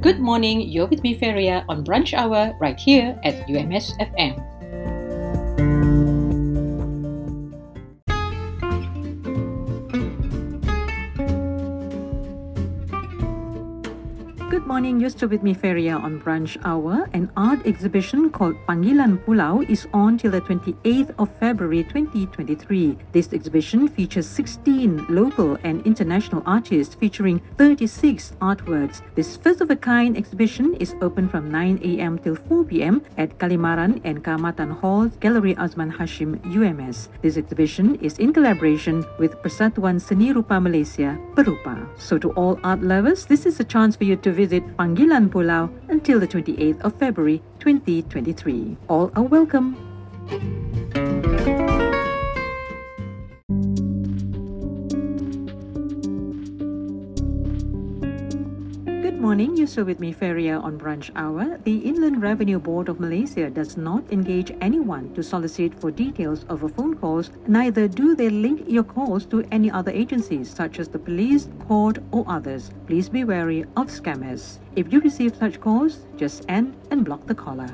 Good morning, you're with me, Feria, on Brunch Hour right here at UMS Good morning, you're still with me, Feria, on Brunch Hour. An art exhibition called Panggilan Pulau is on till the 28th of February 2023. This exhibition features 16 local and international artists featuring 36 artworks. This first of a kind exhibition is open from 9 a.m. till 4 p.m. at Kalimaran and Kaamatan Hall, Gallery Azman Hashim, UMS. This exhibition is in collaboration with Persatuan Seni Rupa Malaysia, Perupa. So, to all art lovers, this is a chance for you to visit Panggilan Pulau until the 28th of February 2023. All are welcome. Morning, you're still with me, Feria, on Brunch Hour. The Inland Revenue Board of Malaysia does not engage anyone to solicit for details a phone calls, neither do they link your calls to any other agencies such as the police, court, or others. Please be wary of scammers. If you receive such calls, just end and block the caller.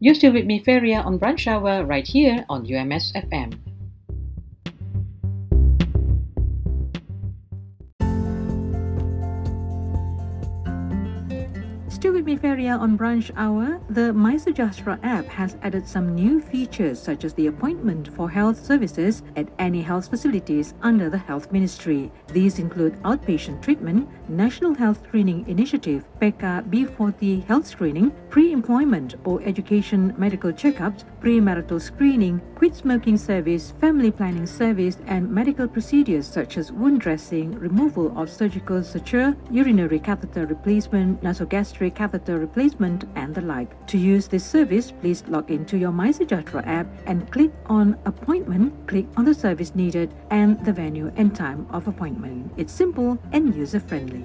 You're still with me, Feria, on Brunch Hour right here on UMS FM. Still with me, Feria, on Brunch Hour, the MySejahtera app has added some new features such as the appointment for health services at any health facilities under the Health Ministry. These include outpatient treatment, National Health Screening Initiative, PeKa B40 health screening, pre-employment or education medical checkups, premarital screening, quit smoking service, family planning service, and medical procedures such as wound dressing, removal of surgical suture, urinary catheter replacement, nasogastric catheter replacement, and the like. To use this service, please log into your MySejahtera app and click on Appointment, click on the service needed and the venue and time of appointment. It's simple and user-friendly.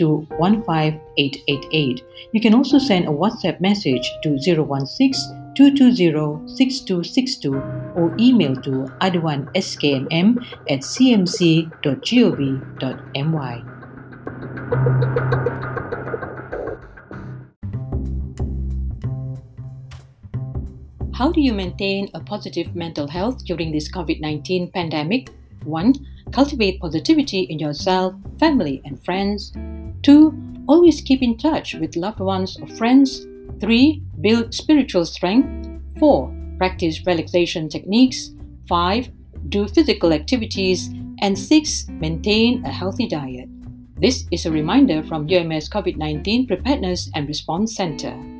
to 15888. You can also send a WhatsApp message to 016 220-6262 or email to aduanskmm at cmc.gov.my. How do you maintain a positive mental health during this COVID 19 pandemic? 1. Cultivate positivity in yourself, family, and friends. 2. Always keep in touch with loved ones or friends 3. Build spiritual strength. 4. Practice relaxation techniques. 5. Do physical activities. And 6. Maintain a healthy diet. This is a reminder from UMS COVID 19 Preparedness and Response Center.